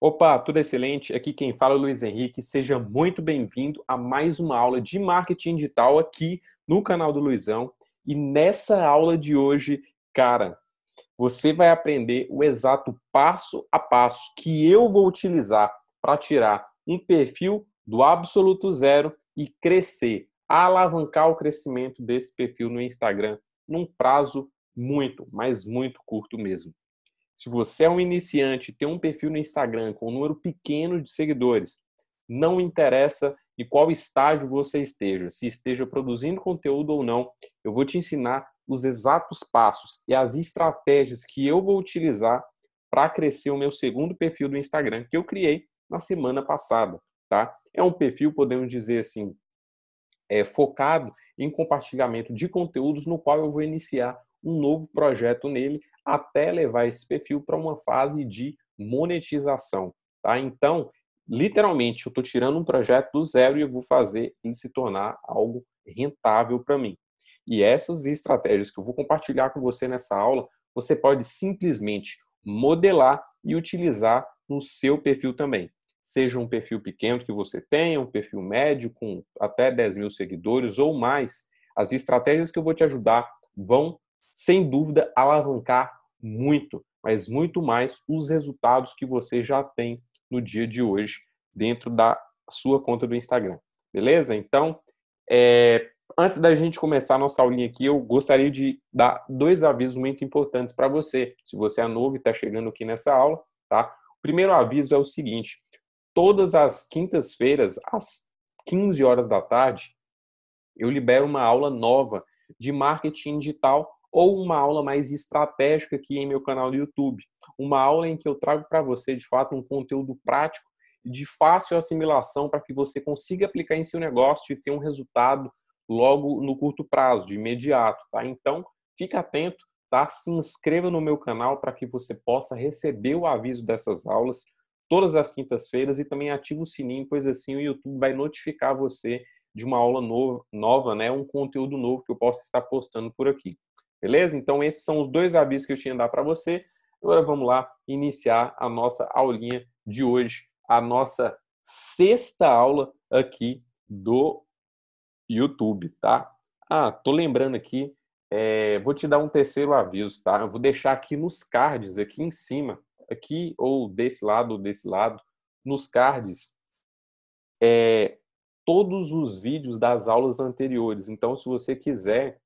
Opa, tudo excelente? Aqui quem fala é o Luiz Henrique. Seja muito bem-vindo a mais uma aula de marketing digital aqui no canal do Luizão. E nessa aula de hoje, cara, você vai aprender o exato passo a passo que eu vou utilizar para tirar um perfil do absoluto zero e crescer, alavancar o crescimento desse perfil no Instagram num prazo muito, mas muito curto mesmo. Se você é um iniciante tem um perfil no Instagram com um número pequeno de seguidores, não interessa em qual estágio você esteja, se esteja produzindo conteúdo ou não, eu vou te ensinar os exatos passos e as estratégias que eu vou utilizar para crescer o meu segundo perfil do Instagram que eu criei na semana passada, tá? É um perfil, podemos dizer assim, é, focado em compartilhamento de conteúdos no qual eu vou iniciar um novo projeto nele até levar esse perfil para uma fase de monetização, tá? Então, literalmente, eu estou tirando um projeto do zero e eu vou fazer ele se tornar algo rentável para mim. E essas estratégias que eu vou compartilhar com você nessa aula, você pode simplesmente modelar e utilizar no seu perfil também. Seja um perfil pequeno que você tenha, um perfil médio com até 10 mil seguidores ou mais, as estratégias que eu vou te ajudar vão sem dúvida, alavancar muito, mas muito mais os resultados que você já tem no dia de hoje dentro da sua conta do Instagram. Beleza? Então, é, antes da gente começar a nossa aulinha aqui, eu gostaria de dar dois avisos muito importantes para você. Se você é novo e está chegando aqui nessa aula, tá? O primeiro aviso é o seguinte: todas as quintas-feiras, às 15 horas da tarde, eu libero uma aula nova de marketing digital ou uma aula mais estratégica aqui em meu canal do YouTube. Uma aula em que eu trago para você, de fato, um conteúdo prático de fácil assimilação para que você consiga aplicar em seu negócio e ter um resultado logo no curto prazo, de imediato, tá? Então, fique atento, tá? Se inscreva no meu canal para que você possa receber o aviso dessas aulas todas as quintas-feiras e também ative o sininho, pois assim o YouTube vai notificar você de uma aula nova, nova, né? Um conteúdo novo que eu possa estar postando por aqui. Beleza? Então, esses são os dois avisos que eu tinha dar para você. Agora vamos lá iniciar a nossa aulinha de hoje, a nossa sexta aula aqui do YouTube, tá? Ah, tô lembrando aqui, é, vou te dar um terceiro aviso, tá? Eu vou deixar aqui nos cards, aqui em cima, aqui ou desse lado ou desse lado, nos cards, é, todos os vídeos das aulas anteriores. Então, se você quiser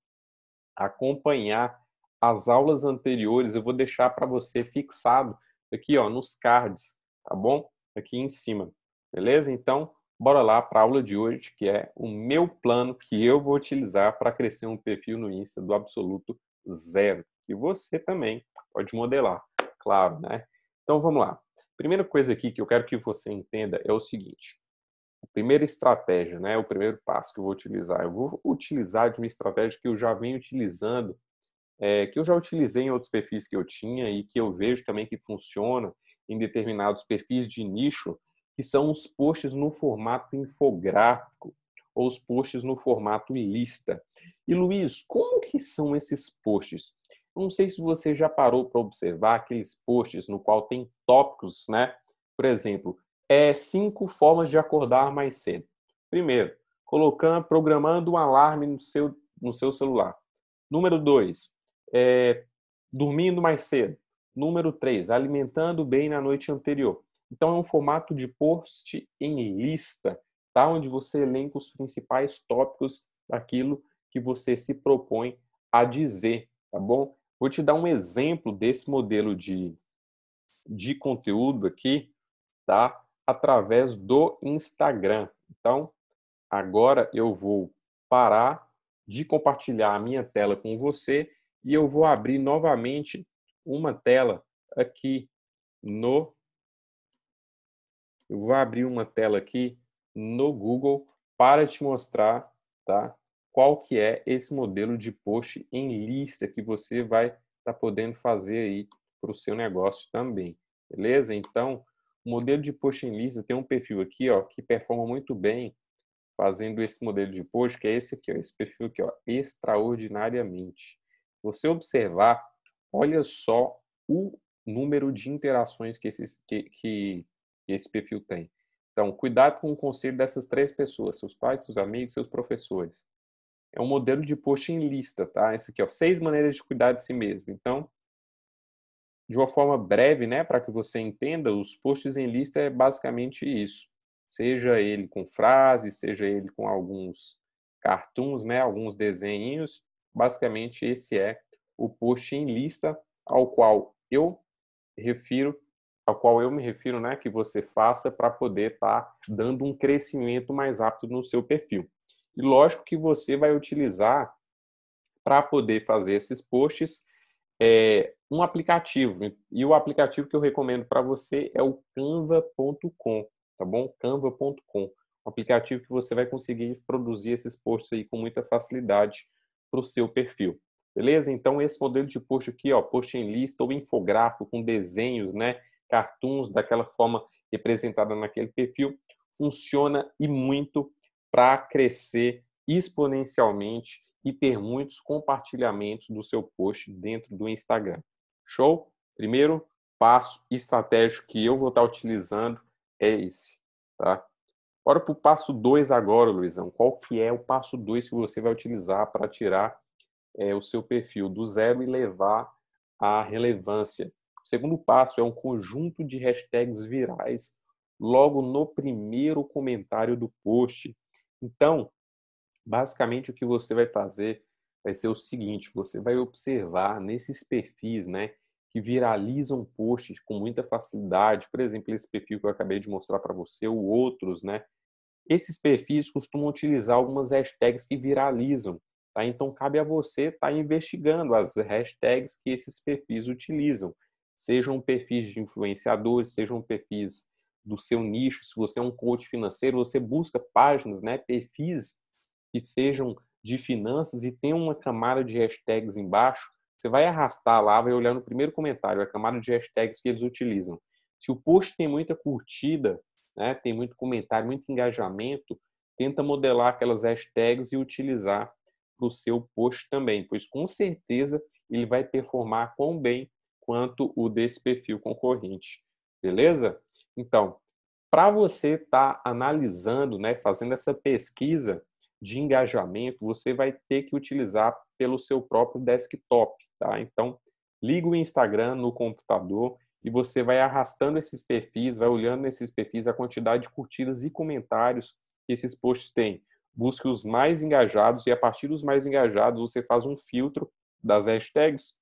acompanhar as aulas anteriores, eu vou deixar para você fixado aqui, ó, nos cards, tá bom? Aqui em cima, beleza? Então, bora lá para a aula de hoje, que é o meu plano que eu vou utilizar para crescer um perfil no Insta do absoluto zero. E você também pode modelar, claro, né? Então, vamos lá. Primeira coisa aqui que eu quero que você entenda é o seguinte primeira estratégia, né, o primeiro passo que eu vou utilizar, eu vou utilizar de uma estratégia que eu já venho utilizando, é, que eu já utilizei em outros perfis que eu tinha e que eu vejo também que funciona em determinados perfis de nicho, que são os posts no formato infográfico ou os posts no formato lista. E Luiz, como que são esses posts? Eu não sei se você já parou para observar aqueles posts no qual tem tópicos, né? Por exemplo, é cinco formas de acordar mais cedo. Primeiro, colocando, programando um alarme no seu, no seu celular. Número dois, é, dormindo mais cedo. Número três, alimentando bem na noite anterior. Então, é um formato de post em lista, tá? onde você elenca os principais tópicos daquilo que você se propõe a dizer, tá bom? Vou te dar um exemplo desse modelo de, de conteúdo aqui, tá? Através do Instagram. Então, agora eu vou parar de compartilhar a minha tela com você e eu vou abrir novamente uma tela aqui no eu vou abrir uma tela aqui no Google para te mostrar, tá? Qual que é esse modelo de post em lista que você vai estar tá podendo fazer aí para o seu negócio também, beleza? Então, o modelo de post em lista tem um perfil aqui, ó, que performa muito bem fazendo esse modelo de post, que é esse aqui, ó, esse perfil aqui, ó, extraordinariamente. Você observar, olha só o número de interações que, esse, que, que esse perfil tem. Então, cuidado com o conselho dessas três pessoas, seus pais, seus amigos, seus professores. É um modelo de post em lista, tá? Esse aqui, ó, seis maneiras de cuidar de si mesmo. Então, de uma forma breve, né, para que você entenda, os posts em lista é basicamente isso. Seja ele com frases, seja ele com alguns cartoons, né, alguns desenhos, basicamente esse é o post em lista ao qual eu refiro, ao qual eu me refiro, né, que você faça para poder estar tá dando um crescimento mais rápido no seu perfil. E lógico que você vai utilizar para poder fazer esses posts é, um aplicativo. E o aplicativo que eu recomendo para você é o canva.com, tá bom? canva.com. Um aplicativo que você vai conseguir produzir esses posts aí com muita facilidade para o seu perfil. Beleza? Então, esse modelo de post aqui, ó, post em lista ou infográfico com desenhos, né, cartoons daquela forma representada naquele perfil, funciona e muito para crescer exponencialmente e ter muitos compartilhamentos do seu post dentro do Instagram. Show? Primeiro passo estratégico que eu vou estar utilizando é esse, tá? Bora para o passo 2 agora, Luizão. Qual que é o passo 2 que você vai utilizar para tirar é, o seu perfil do zero e levar à relevância? O segundo passo é um conjunto de hashtags virais logo no primeiro comentário do post. Então, basicamente o que você vai fazer vai ser o seguinte, você vai observar nesses perfis, né, que viralizam posts com muita facilidade, por exemplo, esse perfil que eu acabei de mostrar para você, ou outros, né? Esses perfis costumam utilizar algumas hashtags que viralizam, tá? Então cabe a você estar tá investigando as hashtags que esses perfis utilizam, sejam perfis de influenciadores, sejam perfis do seu nicho, se você é um coach financeiro, você busca páginas, né, perfis que sejam de finanças e tem uma camada de hashtags embaixo, você vai arrastar lá, vai olhar no primeiro comentário a camada de hashtags que eles utilizam. Se o post tem muita curtida, né, tem muito comentário, muito engajamento, tenta modelar aquelas hashtags e utilizar para o seu post também, pois com certeza ele vai performar tão bem quanto o desse perfil concorrente. Beleza? Então, para você estar tá analisando, né, fazendo essa pesquisa, de engajamento, você vai ter que utilizar pelo seu próprio desktop, tá? Então, liga o Instagram no computador e você vai arrastando esses perfis, vai olhando nesses perfis a quantidade de curtidas e comentários que esses posts têm. Busque os mais engajados e a partir dos mais engajados você faz um filtro das hashtags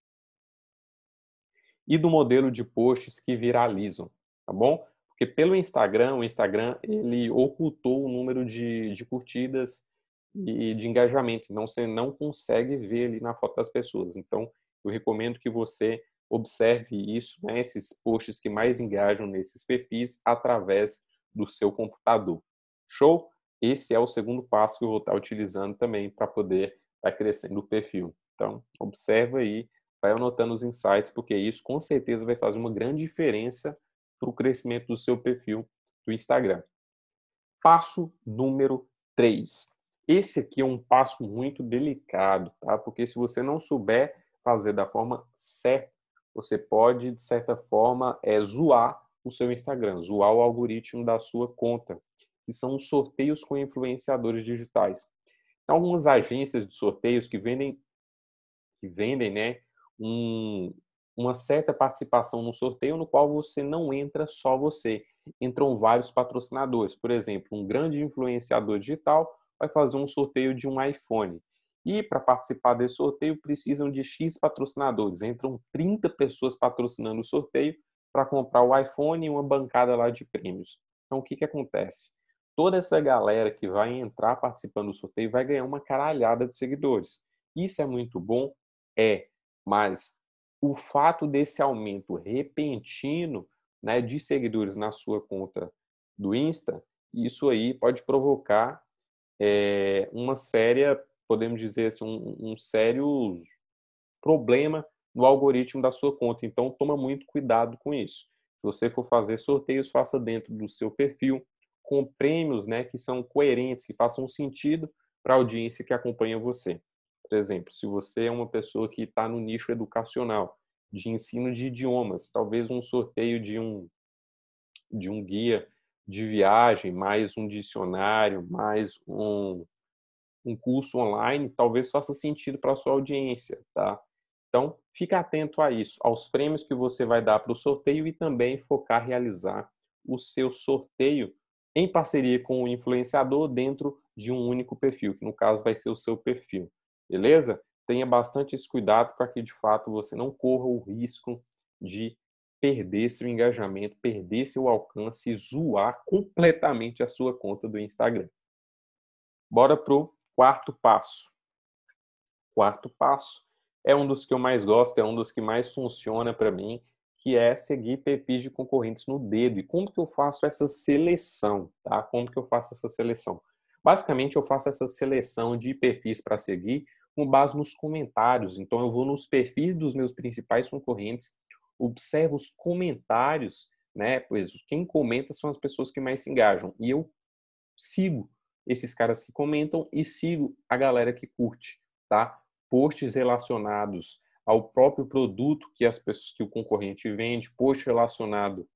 e do modelo de posts que viralizam, tá bom? Porque pelo Instagram, o Instagram ele ocultou o número de, de curtidas e de engajamento. Então, você não consegue ver ali na foto das pessoas. Então, eu recomendo que você observe isso, né, esses posts que mais engajam nesses perfis através do seu computador. Show? Esse é o segundo passo que eu vou estar utilizando também para poder estar crescendo o perfil. Então, observa aí, vai anotando os insights, porque isso com certeza vai fazer uma grande diferença para o crescimento do seu perfil do Instagram. Passo número 3. Esse aqui é um passo muito delicado, tá? Porque se você não souber fazer da forma certa, você pode, de certa forma, é, zoar o seu Instagram, zoar o algoritmo da sua conta, que são os sorteios com influenciadores digitais. Tem algumas agências de sorteios que vendem, que vendem né, um, uma certa participação no sorteio no qual você não entra só você, entram vários patrocinadores. Por exemplo, um grande influenciador digital vai fazer um sorteio de um iPhone. E para participar desse sorteio precisam de X patrocinadores. Entram 30 pessoas patrocinando o sorteio para comprar o iPhone e uma bancada lá de prêmios. Então o que, que acontece? Toda essa galera que vai entrar participando do sorteio vai ganhar uma caralhada de seguidores. Isso é muito bom? É, mas o fato desse aumento repentino né, de seguidores na sua conta do Insta, isso aí pode provocar é, uma séria, podemos dizer assim, um, um sério problema no algoritmo da sua conta. Então, toma muito cuidado com isso. Se você for fazer sorteios, faça dentro do seu perfil, com prêmios né, que são coerentes, que façam sentido para a audiência que acompanha você. Por exemplo, se você é uma pessoa que está no nicho educacional, de ensino de idiomas, talvez um sorteio de um de um guia de viagem, mais um dicionário, mais um, um curso online, talvez faça sentido para a sua audiência, tá? Então, fica atento a isso, aos prêmios que você vai dar para o sorteio e também focar realizar o seu sorteio em parceria com o influenciador dentro de um único perfil, que no caso vai ser o seu perfil. Beleza? Tenha bastante esse cuidado para que de fato você não corra o risco de perder seu engajamento, perder seu alcance e zoar completamente a sua conta do Instagram. Bora pro quarto passo. Quarto passo é um dos que eu mais gosto, é um dos que mais funciona para mim, que é seguir perfis de concorrentes no dedo. E como que eu faço essa seleção, tá? Como que eu faço essa seleção? Basicamente, eu faço essa seleção de perfis para seguir com base nos comentários. Então, eu vou nos perfis dos meus principais concorrentes, observo os comentários, né? Pois quem comenta são as pessoas que mais se engajam. E eu sigo esses caras que comentam e sigo a galera que curte, tá? posts relacionados ao próprio produto que as pessoas que o concorrente vende, post relacionado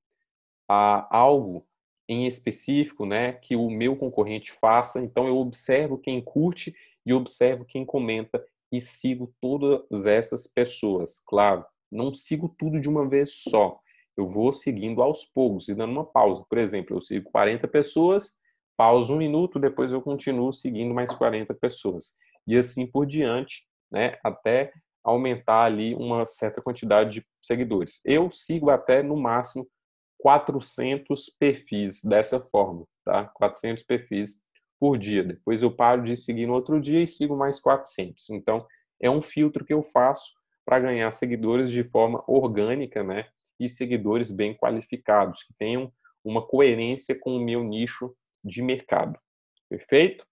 a algo em específico, né, que o meu concorrente faça. Então eu observo quem curte e observo quem comenta e sigo todas essas pessoas. Claro, não sigo tudo de uma vez só. Eu vou seguindo aos poucos e dando uma pausa. Por exemplo, eu sigo 40 pessoas, pauso um minuto, depois eu continuo seguindo mais 40 pessoas. E assim por diante, né, até aumentar ali uma certa quantidade de seguidores. Eu sigo até no máximo 400 perfis dessa forma, tá? 400 perfis por dia. Depois eu paro de seguir no outro dia e sigo mais 400. Então, é um filtro que eu faço para ganhar seguidores de forma orgânica, né? E seguidores bem qualificados, que tenham uma coerência com o meu nicho de mercado. Perfeito?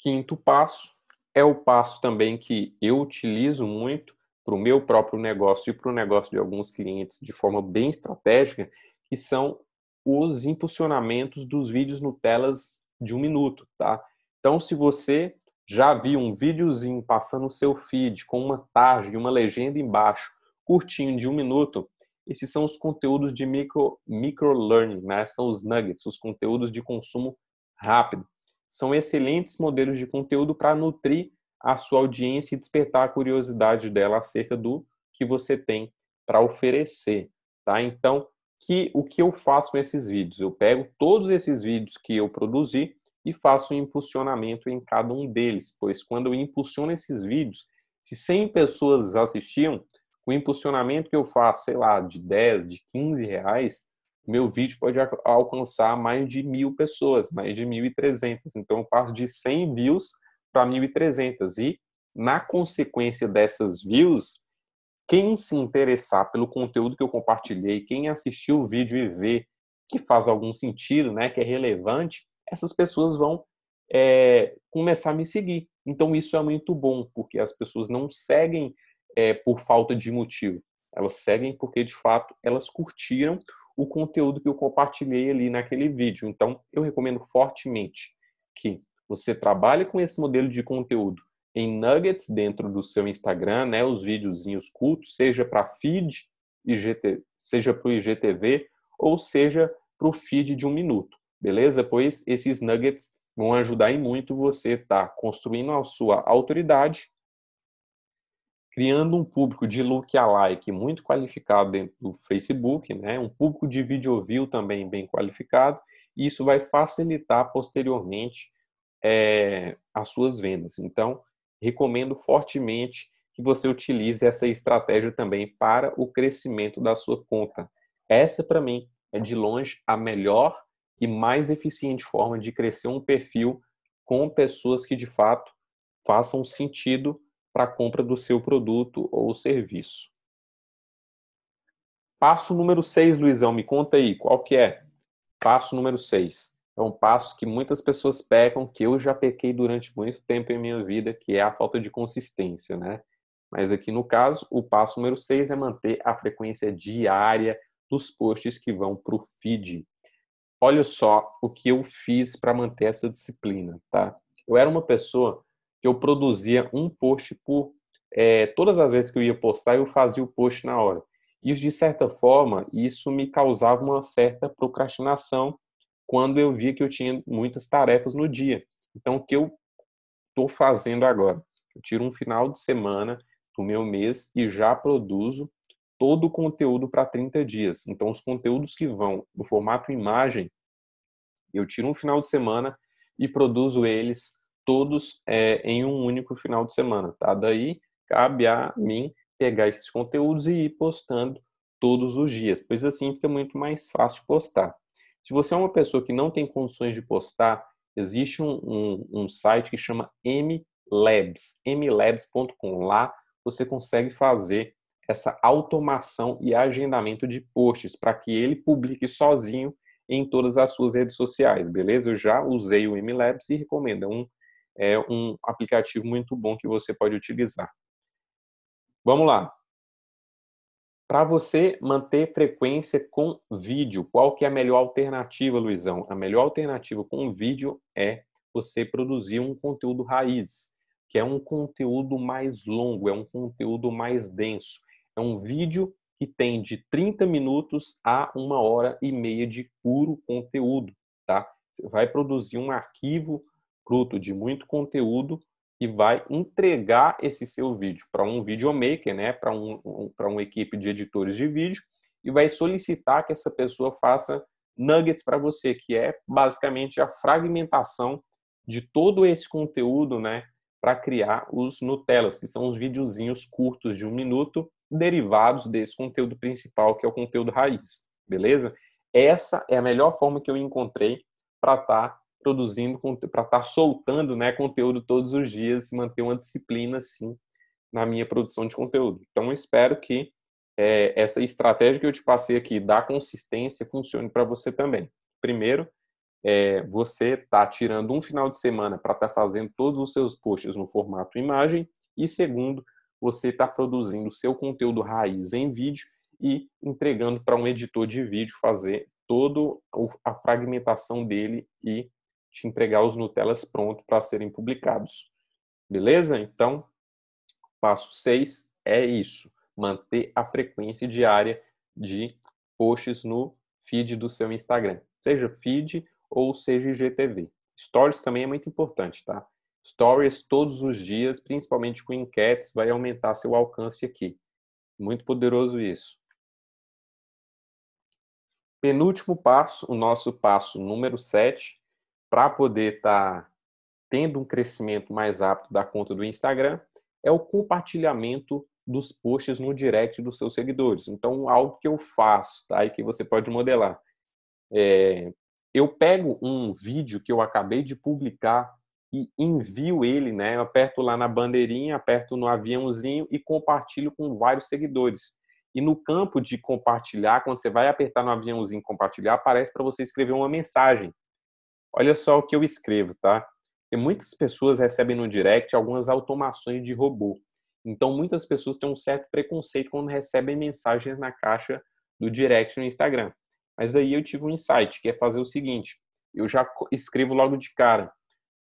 Quinto passo, é o passo também que eu utilizo muito para o meu próprio negócio e para o negócio de alguns clientes de forma bem estratégica, que são os impulsionamentos dos vídeos no telas de um minuto, tá? Então, se você já viu um videozinho passando no seu feed com uma tarde e uma legenda embaixo, curtinho de um minuto, esses são os conteúdos de micro, micro learning, né? São os nuggets, os conteúdos de consumo rápido são excelentes modelos de conteúdo para nutrir a sua audiência e despertar a curiosidade dela acerca do que você tem para oferecer, tá? Então, que o que eu faço com esses vídeos? Eu pego todos esses vídeos que eu produzi e faço um impulsionamento em cada um deles, pois quando eu impulsiono esses vídeos, se 100 pessoas assistiam, o impulsionamento que eu faço, sei lá, de 10, de 15 reais, meu vídeo pode alcançar mais de mil pessoas, mais de 1.300. Então, eu passo de 100 views para 1.300. E, na consequência dessas views, quem se interessar pelo conteúdo que eu compartilhei, quem assistiu o vídeo e vê que faz algum sentido, né, que é relevante, essas pessoas vão é, começar a me seguir. Então, isso é muito bom, porque as pessoas não seguem é, por falta de motivo. Elas seguem porque, de fato, elas curtiram o conteúdo que eu compartilhei ali naquele vídeo. Então, eu recomendo fortemente que você trabalhe com esse modelo de conteúdo em nuggets dentro do seu Instagram, né, os videozinhos cultos, seja para feed, IGT, seja para o IGTV ou seja para o feed de um minuto, beleza? Pois esses nuggets vão ajudar em muito você estar tá construindo a sua autoridade criando um público de look-alike muito qualificado dentro do Facebook, né? um público de video view também bem qualificado, e isso vai facilitar posteriormente é, as suas vendas. Então, recomendo fortemente que você utilize essa estratégia também para o crescimento da sua conta. Essa, para mim, é de longe a melhor e mais eficiente forma de crescer um perfil com pessoas que de fato façam sentido para a compra do seu produto ou serviço. Passo número 6, Luizão, me conta aí, qual que é? Passo número 6. É um passo que muitas pessoas pecam, que eu já pequei durante muito tempo em minha vida, que é a falta de consistência, né? Mas aqui no caso, o passo número 6 é manter a frequência diária dos posts que vão para o feed. Olha só o que eu fiz para manter essa disciplina, tá? Eu era uma pessoa que eu produzia um post por é, todas as vezes que eu ia postar, eu fazia o post na hora. Isso, de certa forma, isso me causava uma certa procrastinação quando eu via que eu tinha muitas tarefas no dia. Então, o que eu estou fazendo agora? Eu tiro um final de semana do meu mês e já produzo todo o conteúdo para 30 dias. Então, os conteúdos que vão no formato imagem, eu tiro um final de semana e produzo eles todos é, em um único final de semana, tá? Daí cabe a mim pegar esses conteúdos e ir postando todos os dias, pois assim fica muito mais fácil postar. Se você é uma pessoa que não tem condições de postar, existe um, um, um site que chama mlabs, mlabs.com. Lá você consegue fazer essa automação e agendamento de posts para que ele publique sozinho em todas as suas redes sociais, beleza? Eu já usei o MLabs e recomendo. É um, é um aplicativo muito bom que você pode utilizar. Vamos lá. Para você manter frequência com vídeo, qual que é a melhor alternativa, Luizão? A melhor alternativa com vídeo é você produzir um conteúdo raiz, que é um conteúdo mais longo, é um conteúdo mais denso. É um vídeo que tem de 30 minutos a uma hora e meia de puro conteúdo, tá? Você vai produzir um arquivo fruto de muito conteúdo e vai entregar esse seu vídeo para um videomaker, né, para um, um, para uma equipe de editores de vídeo e vai solicitar que essa pessoa faça nuggets para você, que é basicamente a fragmentação de todo esse conteúdo, né, para criar os Nutellas, que são os videozinhos curtos de um minuto derivados desse conteúdo principal, que é o conteúdo raiz, beleza? Essa é a melhor forma que eu encontrei para estar tá produzindo, para estar tá soltando né, conteúdo todos os dias e manter uma disciplina, assim, na minha produção de conteúdo. Então, eu espero que é, essa estratégia que eu te passei aqui da consistência funcione para você também. Primeiro, é, você está tirando um final de semana para estar tá fazendo todos os seus posts no formato imagem. E segundo, você está produzindo seu conteúdo raiz em vídeo e entregando para um editor de vídeo fazer toda a fragmentação dele e te entregar os Nutellas prontos para serem publicados. Beleza? Então, passo 6 é isso: manter a frequência diária de posts no feed do seu Instagram, seja feed ou seja IGTV. Stories também é muito importante, tá? Stories todos os dias, principalmente com enquetes, vai aumentar seu alcance aqui. Muito poderoso isso. Penúltimo passo, o nosso passo número 7, para poder estar tá tendo um crescimento mais rápido da conta do Instagram, é o compartilhamento dos posts no direct dos seus seguidores. Então, algo que eu faço, tá? E que você pode modelar. É, eu pego um vídeo que eu acabei de publicar e envio ele, né? Eu aperto lá na bandeirinha, aperto no aviãozinho e compartilho com vários seguidores. E no campo de compartilhar, quando você vai apertar no aviãozinho compartilhar, aparece para você escrever uma mensagem. Olha só o que eu escrevo, tá? E muitas pessoas recebem no direct algumas automações de robô. Então, muitas pessoas têm um certo preconceito quando recebem mensagens na caixa do direct no Instagram. Mas aí eu tive um insight, que é fazer o seguinte: eu já escrevo logo de cara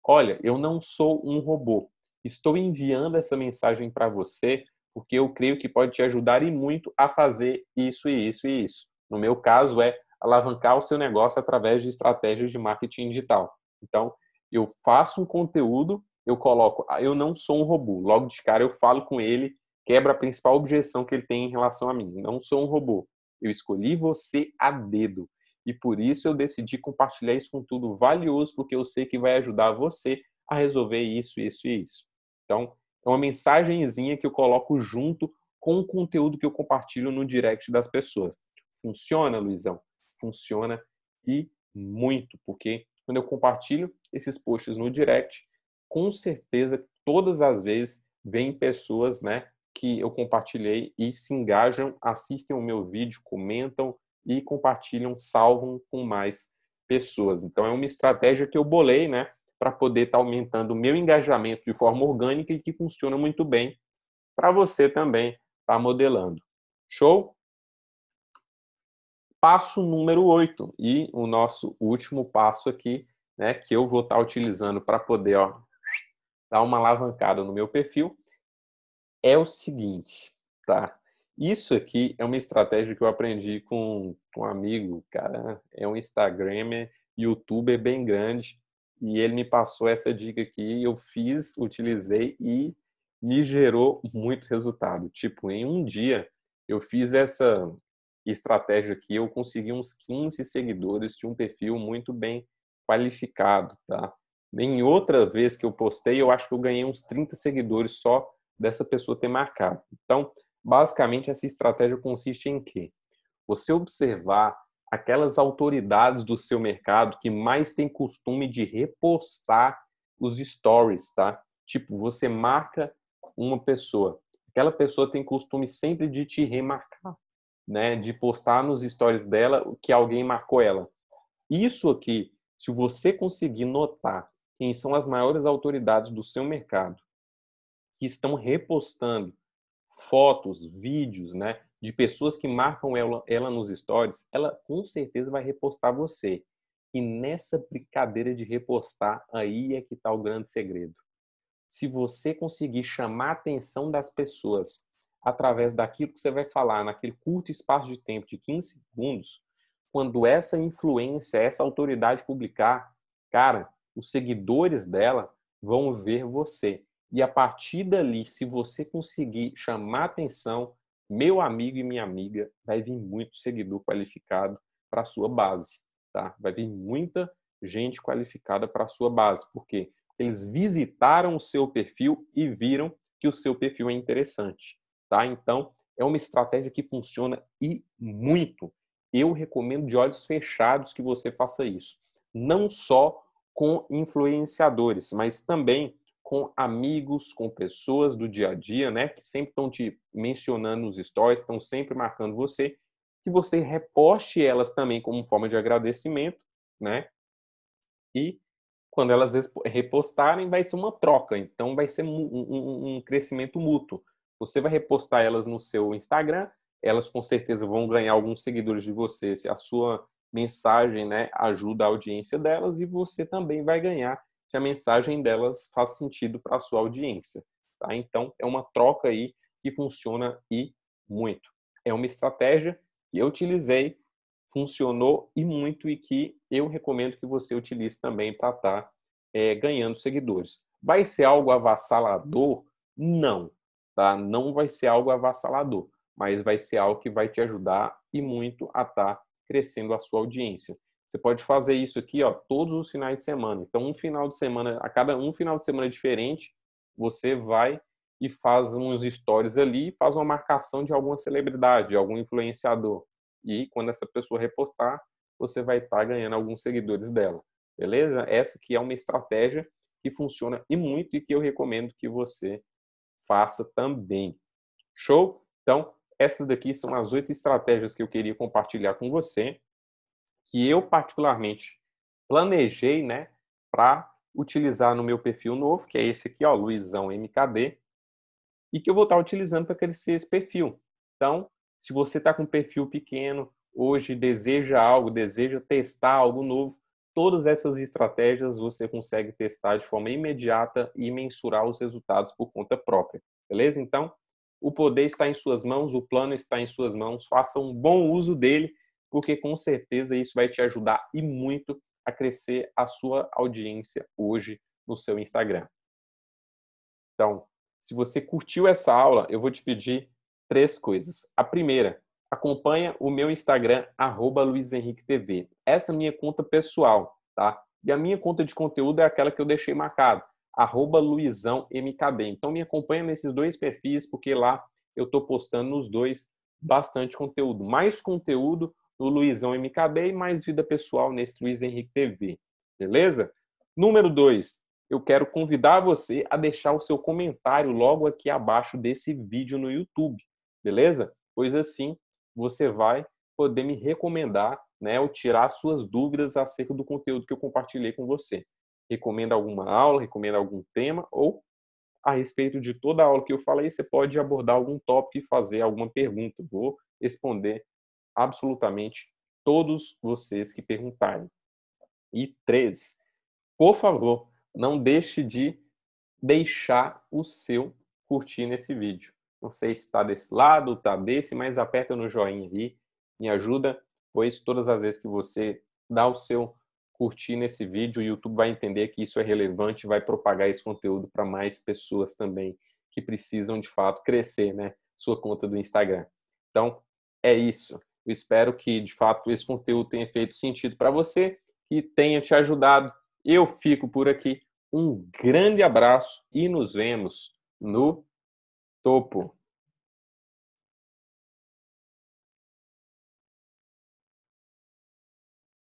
Olha, eu não sou um robô. Estou enviando essa mensagem para você porque eu creio que pode te ajudar e muito a fazer isso e isso e isso. No meu caso é alavancar o seu negócio através de estratégias de marketing digital. Então, eu faço um conteúdo, eu coloco, ah, eu não sou um robô. Logo de cara eu falo com ele, quebra a principal objeção que ele tem em relação a mim. Não sou um robô. Eu escolhi você a dedo. E por isso eu decidi compartilhar isso com tudo valioso, porque eu sei que vai ajudar você a resolver isso, isso e isso. Então, é uma mensagenzinha que eu coloco junto com o conteúdo que eu compartilho no direct das pessoas. Funciona, Luizão? Funciona e muito, porque quando eu compartilho esses posts no direct, com certeza, todas as vezes, vem pessoas, né, que eu compartilhei e se engajam, assistem o meu vídeo, comentam, e compartilham, salvam com mais pessoas. Então é uma estratégia que eu bolei, né, para poder estar tá aumentando o meu engajamento de forma orgânica e que funciona muito bem para você também estar tá modelando. Show? Passo número 8 e o nosso último passo aqui, né, que eu vou estar tá utilizando para poder, ó, dar uma alavancada no meu perfil, é o seguinte, tá? Isso aqui é uma estratégia que eu aprendi com um amigo, cara, é um Instagramer, youtuber bem grande, e ele me passou essa dica aqui, eu fiz, utilizei e me gerou muito resultado. Tipo, em um dia eu fiz essa estratégia aqui, eu consegui uns 15 seguidores de um perfil muito bem qualificado, tá? Em outra vez que eu postei, eu acho que eu ganhei uns 30 seguidores só dessa pessoa ter marcado. Então, basicamente, essa estratégia consiste em quê? Você observar aquelas autoridades do seu mercado que mais têm costume de repostar os stories, tá? Tipo, você marca uma pessoa, aquela pessoa tem costume sempre de te remarcar, né? De postar nos stories dela que alguém marcou ela. Isso aqui, se você conseguir notar quem são as maiores autoridades do seu mercado que estão repostando fotos, vídeos, né, de pessoas que marcam ela, ela nos stories, ela com certeza vai repostar você. E nessa brincadeira de repostar, aí é que está o grande segredo. Se você conseguir chamar a atenção das pessoas através daquilo que você vai falar naquele curto espaço de tempo de 15 segundos, quando essa influência, essa autoridade publicar, cara, os seguidores dela vão ver você. E a partir dali, se você conseguir chamar atenção, meu amigo e minha amiga, vai vir muito seguidor qualificado para a sua base, tá? Vai vir muita gente qualificada para a sua base, porque eles visitaram o seu perfil e viram que o seu perfil é interessante, tá? Então, é uma estratégia que funciona e muito. Eu recomendo de olhos fechados que você faça isso. Não só com influenciadores, mas também com amigos, com pessoas do dia a dia, né, que sempre estão te mencionando nos stories, estão sempre marcando você, que você reposte elas também como forma de agradecimento, né? E quando elas repostarem, vai ser uma troca, então vai ser um, um, um crescimento mútuo. Você vai repostar elas no seu Instagram, elas com certeza vão ganhar alguns seguidores de você se a sua mensagem né, ajuda a audiência delas e você também vai ganhar se a mensagem delas faz sentido para a sua audiência. Tá? Então, é uma troca aí que funciona e muito. É uma estratégia que eu utilizei, funcionou e muito e que eu recomendo que você utilize também para estar tá, é, ganhando seguidores. Vai ser algo avassalador? Não, tá? Não vai ser algo avassalador, mas vai ser algo que vai te ajudar e muito a estar tá crescendo a sua audiência. Você pode fazer isso aqui, ó, todos os finais de semana. Então, um final de semana, a cada um final de semana diferente, você vai e faz uns stories ali, faz uma marcação de alguma celebridade, de algum influenciador. E quando essa pessoa repostar, você vai estar tá ganhando alguns seguidores dela. Beleza? Essa que é uma estratégia que funciona e muito e que eu recomendo que você faça também. Show? Então, essas daqui são as oito estratégias que eu queria compartilhar com você, que eu particularmente planejei, né, para utilizar no meu perfil novo, que é esse aqui, ó, Luizão MKD, e que eu vou estar utilizando para crescer esse perfil. Então, se você está com um perfil pequeno, hoje deseja algo, deseja testar algo novo, todas essas estratégias você consegue testar de forma imediata e mensurar os resultados por conta própria. Beleza? Então, o poder está em suas mãos, o plano está em suas mãos. Faça um bom uso dele, porque com certeza isso vai te ajudar e muito a crescer a sua audiência hoje no seu Instagram. Então, se você curtiu essa aula, eu vou te pedir três coisas. A primeira, acompanha o meu Instagram, @luizenriquetv. Essa é a minha conta pessoal, tá? E a minha conta de conteúdo é aquela que eu deixei marcado arroba luizãomkd. Então me acompanha nesses dois perfis, porque lá eu estou postando nos dois bastante conteúdo. Mais conteúdo no Luizão MKD e mais vida pessoal nesse Luiz Henrique TV. Beleza? Número dois, eu quero convidar você a deixar o seu comentário logo aqui abaixo desse vídeo no YouTube. Beleza? Pois assim você vai poder me recomendar, né, ou tirar suas dúvidas acerca do conteúdo que eu compartilhei com você recomenda alguma aula, recomenda algum tema, ou a respeito de toda a aula que eu falei, você pode abordar algum tópico e fazer alguma pergunta. Vou responder absolutamente todos vocês que perguntarem. E três, por favor, não deixe de deixar o seu curtir nesse vídeo. Não sei se está desse lado, está desse, mas aperta no joinha aí, me ajuda, pois todas as vezes que você dá o seu curtir nesse vídeo, o YouTube vai entender que isso é relevante, vai propagar esse conteúdo para mais pessoas também que precisam de fato crescer, né? Sua conta do Instagram. Então, é isso. Eu espero que de fato esse conteúdo tenha feito sentido para você, que tenha te ajudado. Eu fico por aqui. Um grande abraço e nos vemos no topo.